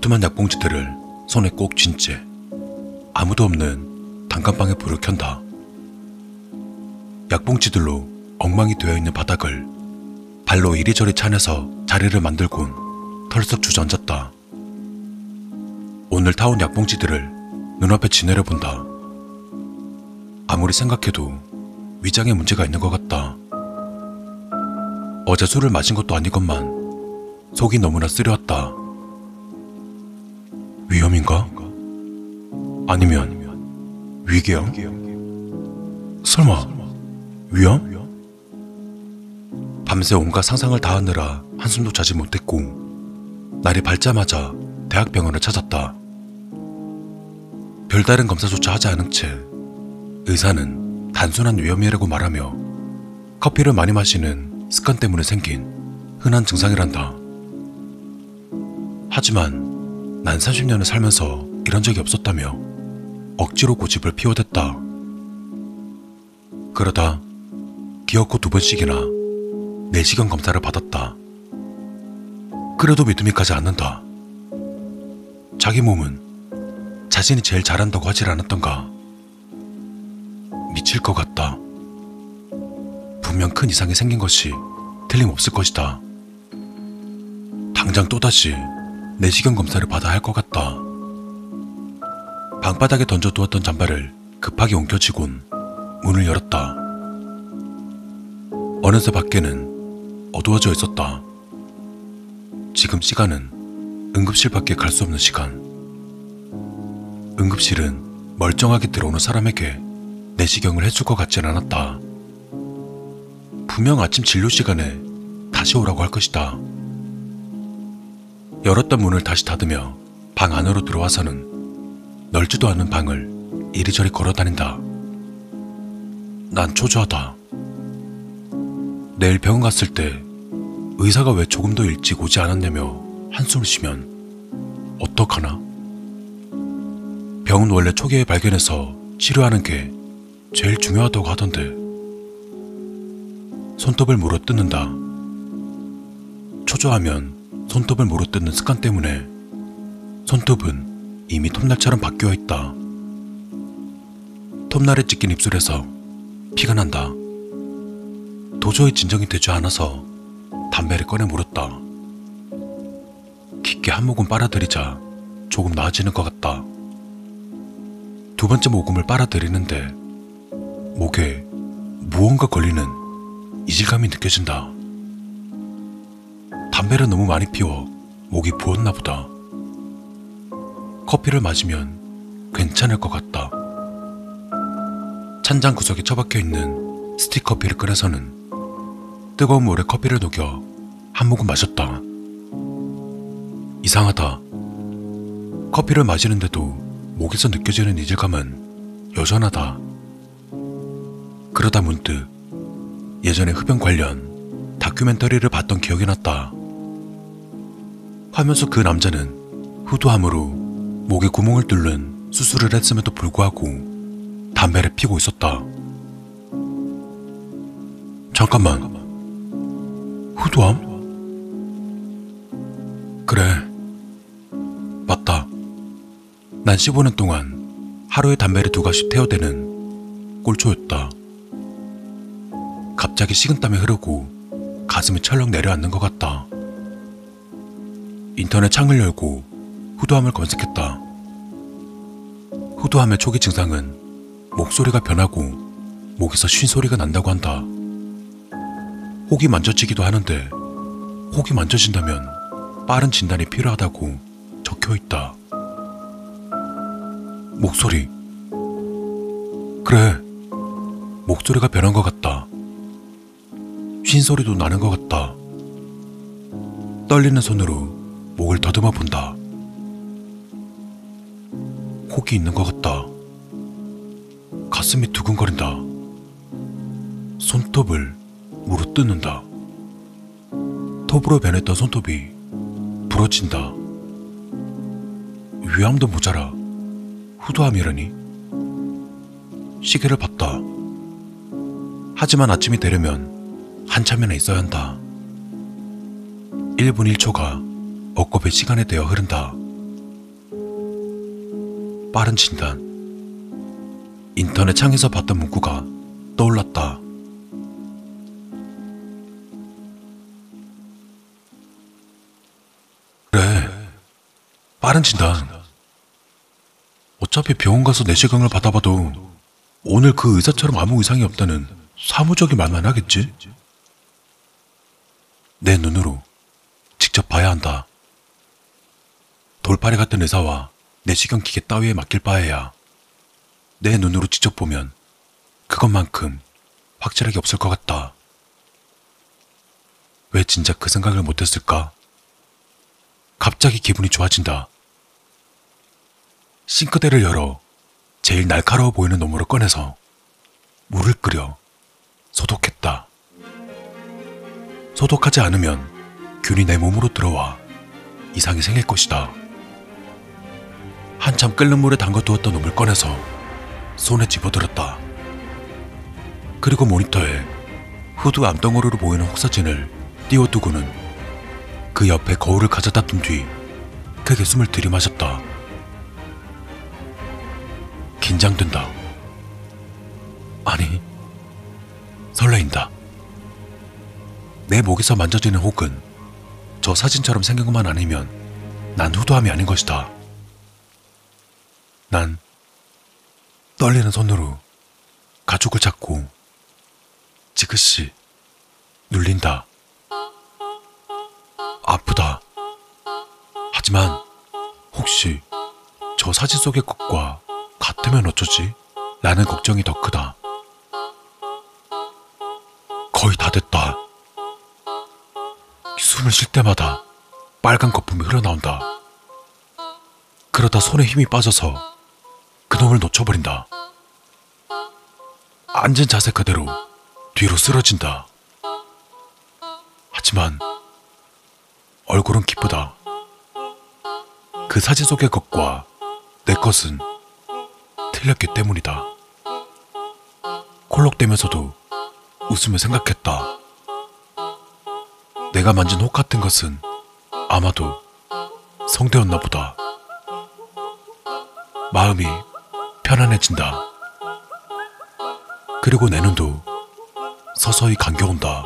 두툼한 약봉지들을 손에 꼭 쥔 채 아무도 없는 단칸방에 불을 켠다. 약봉지들로 엉망이 되어 있는 바닥을 발로 이리저리 차내서 자리를 만들곤 털썩 주저앉았다. 오늘 타온 약봉지들을 눈앞에 지내려 본다. 아무리 생각해도 위장에 문제가 있는 것 같다. 어제 술을 마신 것도 아니건만 속이 너무나 쓰려왔다. 위험인가? 아니면 위기야? 설마 위험? 밤새 온갖 상상을 다 하느라 한숨도 자지 못했고 날이 밝자마자 대학병원을 찾았다. 별다른 검사조차 하지 않은 채 의사는 단순한 위험이라고 말하며 커피를 많이 마시는 습관 때문에 생긴 흔한 증상이란다. 하지만 난 30년을 살면서 이런 적이 없었다며 억지로 고집을 피워댔다. 그러다 기어코 두 번씩이나 내시경 검사를 받았다. 그래도 믿음이 가지 않는다. 자기 몸은 자신이 제일 잘한다고 하질 않았던가. 미칠 것 같다. 분명 큰 이상이 생긴 것이 틀림없을 것이다. 당장 또다시 내시경 검사를 받아야 할 것 같다. 방바닥에 던져두었던 잠바를 급하게 옮겨쥐곤 문을 열었다. 어느새 밖에는 어두워져 있었다. 지금 시간은 응급실 밖에 갈 수 없는 시간. 응급실은 멀쩡하게 들어오는 사람에게 내시경을 해줄 것 같진 않았다. 분명 아침 진료 시간에 다시 오라고 할 것이다. 열었던 문을 다시 닫으며 방 안으로 들어와서는 넓지도 않은 방을 이리저리 걸어 다닌다. 난 초조하다. 내일 병원 갔을 때 의사가 왜 조금 더 일찍 오지 않았냐며 한숨을 쉬면 어떡하나? 병은 원래 초기에 발견해서 치료하는 게 제일 중요하다고 하던데 손톱을 물어 뜯는다. 초조하면 손톱을 물어 뜯는 습관 때문에 손톱은 이미 톱날처럼 바뀌어 있다. 톱날에 찢긴 입술에서 피가 난다. 도저히 진정이 되지 않아서 담배를 꺼내 물었다. 깊게 한 모금 빨아들이자 조금 나아지는 것 같다. 두 번째 모금을 빨아들이는데 목에 무언가 걸리는 이질감이 느껴진다. 담배를 너무 많이 피워 목이 부었나 보다. 커피를 마시면 괜찮을 것 같다. 찬장 구석에 처박혀 있는 스틱 커피를 꺼내서는 뜨거운 물에 커피를 녹여 한 모금 마셨다. 이상하다. 커피를 마시는데도 목에서 느껴지는 이질감은 여전하다. 그러다 문득 예전에 흡연 관련 다큐멘터리를 봤던 기억이 났다. 속그 남자는 후두함으로 목에 구멍을 뚫는 수술을 했음에도 불구하고 담배를 피고 있었다. 잠깐만. 후두함? 그래. 맞다. 난 15년 동안 하루에 담배를 두 갑씩 태워대는 꼴초였다. 갑자기 식은땀이 흐르고 가슴이 철렁 내려앉는 것 같다. 인터넷 창을 열고 후두함을 검색했다. 후두함의 초기 증상은 목소리가 변하고 목에서 쉰 소리가 난다고 한다. 혹이 만져지기도 하는데 혹이 만져진다면 빠른 진단이 필요하다고 적혀 있다. 목소리. 그래. 목소리가 변한 것 같다. 쉰 소리도 나는 것 같다. 떨리는 손으로 목을 더듬어 본다. 혹이 있는 것 같다. 가슴이 두근거린다. 손톱을 물어 뜯는다. 톱으로 변했던 손톱이 부러진다. 위암도 모자라 후두암이라니. 시계를 봤다. 하지만 아침이 되려면 한참이나 있어야 한다. 1분 1초가 엇겁의 시간에 되어 흐른다. 빠른 진단. 인터넷 창에서 봤던 문구가 떠올랐다. 그래, 빠른 진단. 어차피 병원 가서 내시경을 받아봐도 오늘 그 의사처럼 아무 이상이 없다는 사무적인 말만 하겠지? 내 눈으로 직접 봐야 한다. 돌팔이 같은 의사와 내시경 기계 따위에 맡길 바에야 내 눈으로 직접 보면 그것만큼 확실하게 없을 것 같다. 왜 진짜 그 생각을 못했을까? 갑자기 기분이 좋아진다. 싱크대를 열어 제일 날카로워 보이는 놈으로 꺼내서 물을 끓여 소독했다. 소독하지 않으면 균이 내 몸으로 들어와 이상이 생길 것이다. 한참 끓는 물에 담가두었던 놈을 꺼내서 손에 집어들었다. 그리고 모니터에 후드 암덩어리로 보이는 혹사진을 띄워두고는 그 옆에 거울을 가져다 둔 뒤 크게 숨을 들이마셨다. 긴장된다. 아니, 설레인다. 내 목에서 만져지는 혹은 저 사진처럼 생긴 것만 아니면 난 후도함이 아닌 것이다. 난 떨리는 손으로 가죽을 잡고 지그시 눌린다. 아프다. 하지만 혹시 저 사진 속의 것과 같으면 어쩌지? 라는 걱정이 더 크다. 거의 다 됐다. 숨을 쉴 때마다 빨간 거품이 흘러나온다. 그러다 손에 힘이 빠져서 그놈을 놓쳐버린다. 앉은 자세 그대로 뒤로 쓰러진다. 하지만 얼굴은 기쁘다. 그 사진 속의 것과 내 것은 틀렸기 때문이다. 콜록대면서도 웃으며 생각했다. 내가 만진 혹 같은 것은 아마도 성대였나 보다. 마음이 편안해진다. 그리고 내 눈도 서서히 감겨온다.